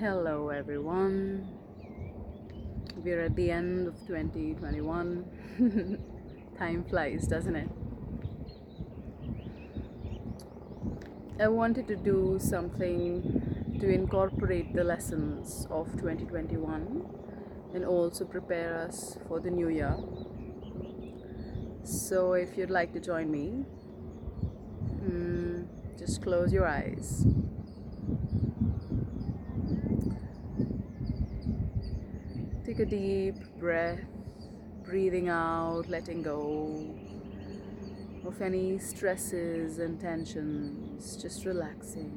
Hello, everyone. We're at the end of 2021. Time flies, doesn't it? I wanted to do something to incorporate the lessons of 2021 and also prepare us for the new year. So, if you'd like to join me, mm, just close your eyes. A deep breath, breathing out, letting go of any stresses and tensions, just relaxing,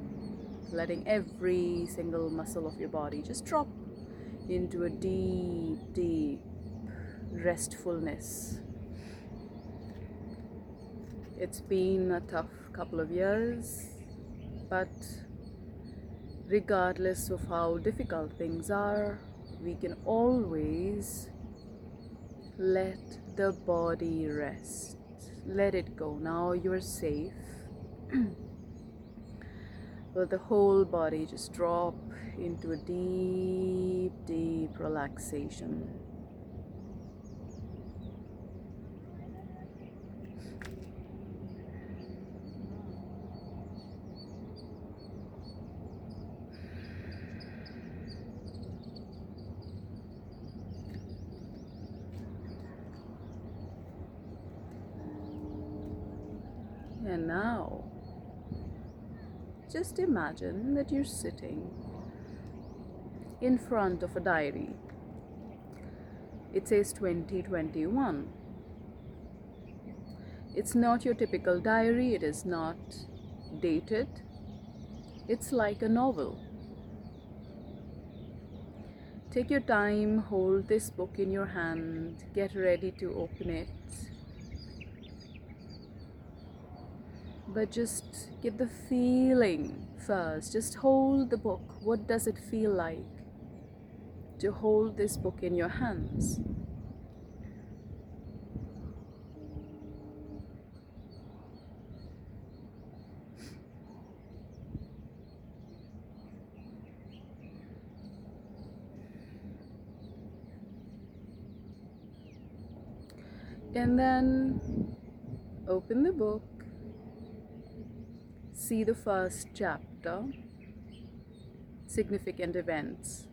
letting every single muscle of your body just drop into a deep, deep restfulness. It's been a tough couple of years, but regardless of how difficult things are, we can always let the body rest. Let it go. Now you're safe. Let the whole body just drop into a deep, deep relaxation. And now, just imagine that you're sitting in front of a diary. It says 2021. It's not your typical diary, it is not dated. It's like a novel. Take your time, hold this book in your hand, get ready to open it but just get the feeling first. Just hold the book. What does it feel like to hold this book in your hands? And then open the book see the first chapter significant events.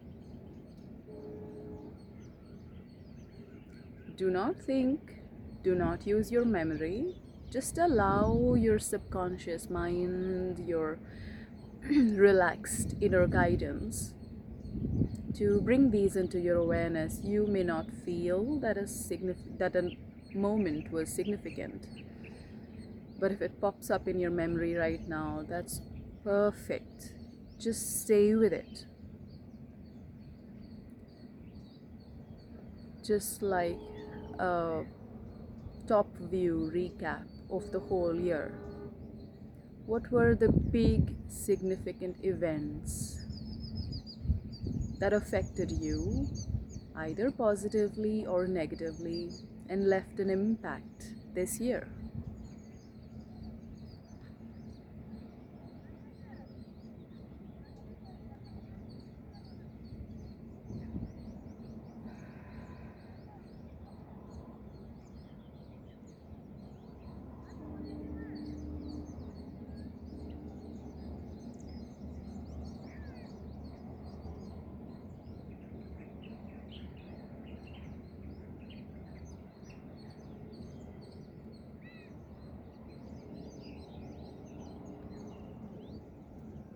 Do not think, do not use your memory, just allow your subconscious mind, your relaxed inner guidance to bring these into your awareness. You may not feel that a, signif- that a moment was significant but if it pops up in your memory right now, that's perfect. Just stay with it. Just like a top view recap of the whole year. What were the big significant events that affected you, either positively or negatively, and left an impact this year?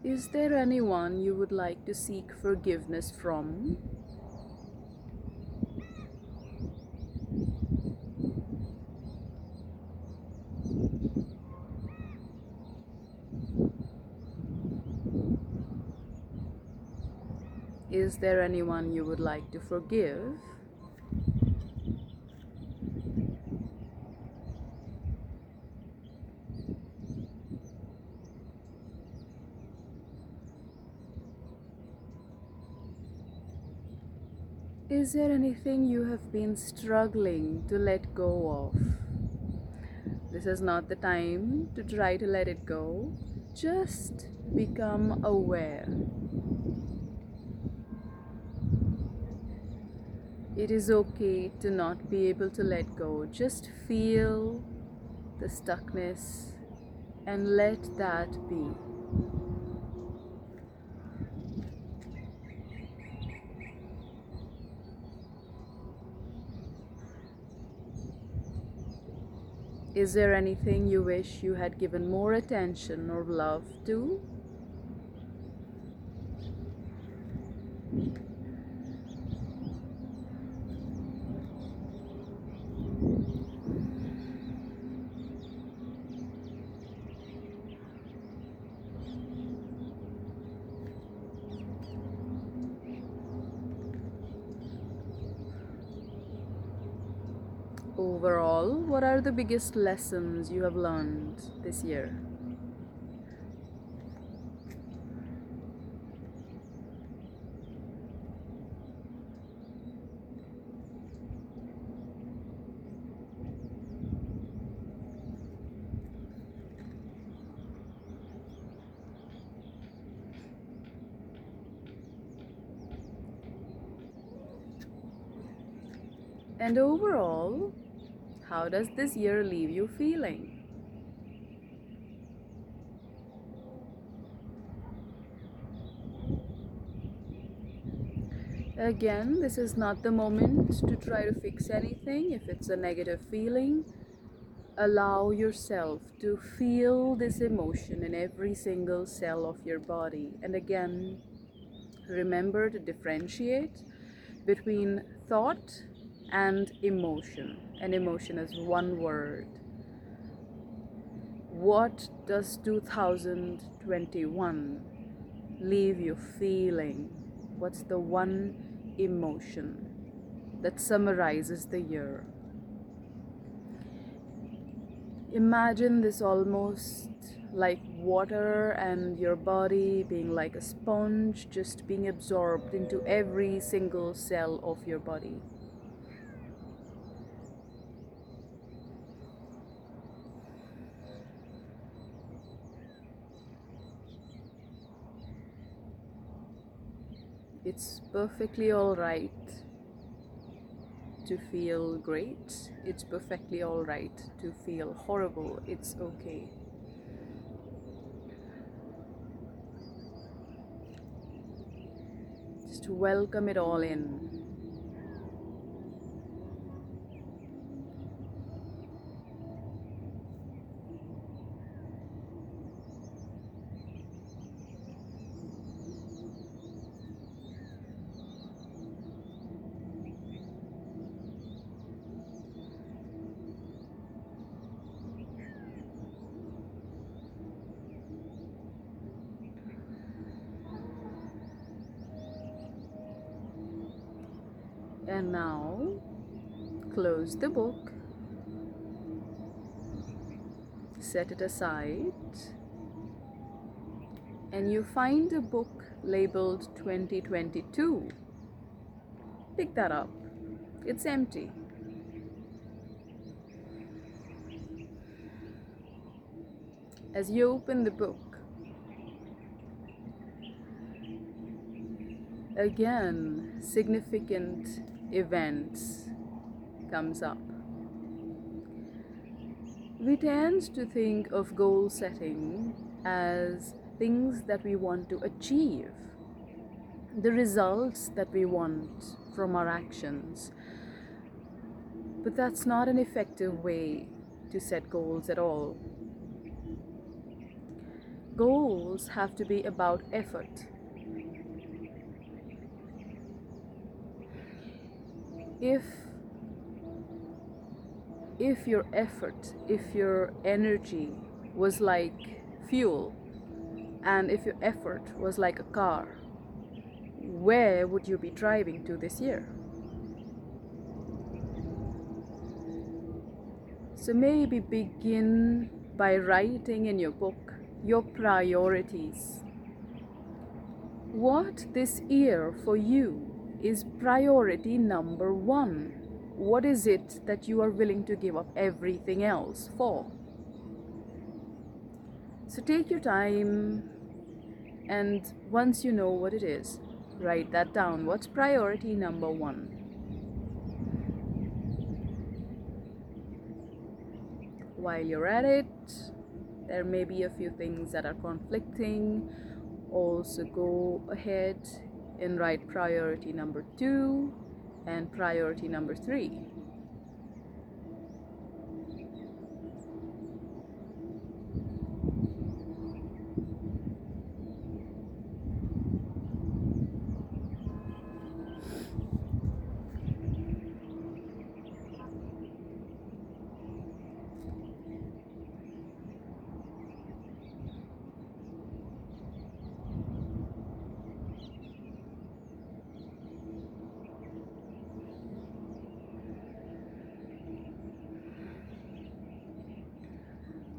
Is there anyone you would like to seek forgiveness from? Is there anyone you would like to forgive? there anything you have been struggling to let go of? This is not the time to try to let it go. Just become aware. It is okay to not be able to let go. Just feel the stuckness and let that be. Is there anything you wish you had given more attention or love to? Overall, what are the biggest lessons you have learned this year? And overall, how does this year leave you feeling? Again, this is not the moment to try to fix anything. If it's a negative feeling, allow yourself to feel this emotion in every single cell of your body. And again, remember to differentiate between thought and emotion. And emotion is one word. What does 2021 leave you feeling? What's the one emotion that summarizes the year? Imagine this almost like water and your body being like a sponge, just being absorbed into every single cell of your body. It's perfectly alright to feel great. It's perfectly alright to feel horrible. It's okay. Just welcome it all in. And now close the book, set it aside, and you find a book labeled 2022. Pick that up, it's empty. As you open the book, again, significant events comes up. We tend to think of goal setting as things that we want to achieve, the results that we want from our actions. But that's not an effective way to set goals at all. Goals have to be about effort if if your effort if your energy was like fuel and if your effort was like a car where would you be driving to this year? So maybe begin by writing in your book your priorities. What this year for you is priority number one. What is it that you are willing to give up everything else for? So take your time, and once you know what it is, write that down. What's priority number one? While you're at it, there may be a few things that are conflicting. Also, go ahead and write priority number two and priority number three.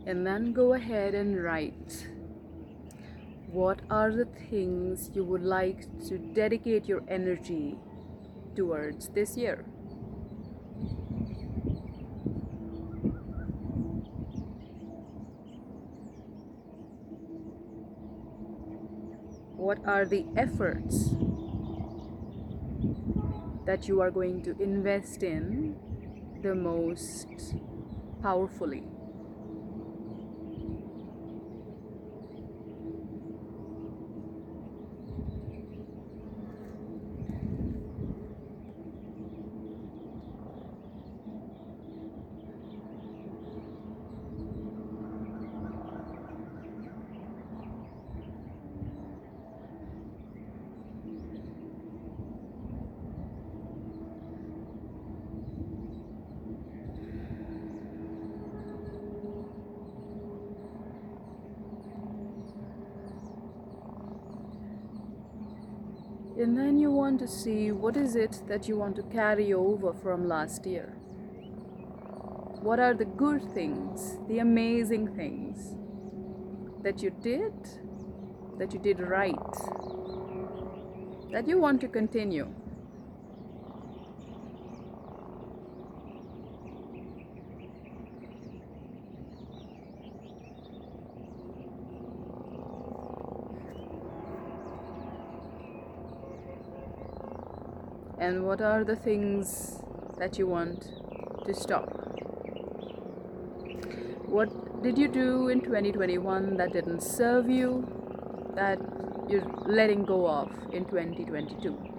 And then go ahead and write what are the things you would like to dedicate your energy towards this year. What are the efforts that you are going to invest in the most powerfully? And then you want to see what is it that you want to carry over from last year. What are the good things, the amazing things that you did, that you did right, that you want to continue? And what are the things that you want to stop. What did you do in 2021 that didn't serve you, that you're letting go of in 2022?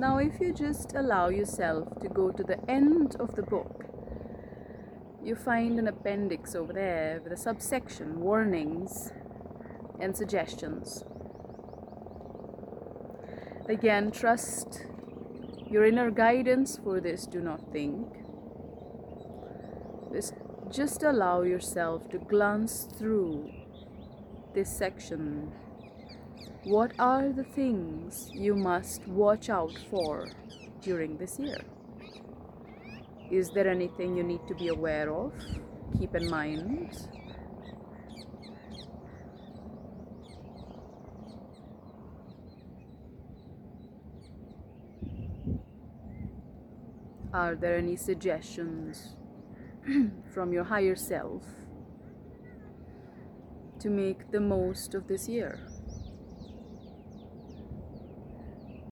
Now, if you just allow yourself to go to the end of the book, you find an appendix over there with a subsection warnings and suggestions. Again, trust your inner guidance for this, do not think. Just, just allow yourself to glance through this section what are the things you must watch out for during this year? Is there anything you need to be aware of? Keep in mind. Are there any suggestions from your higher self to make the most of this year?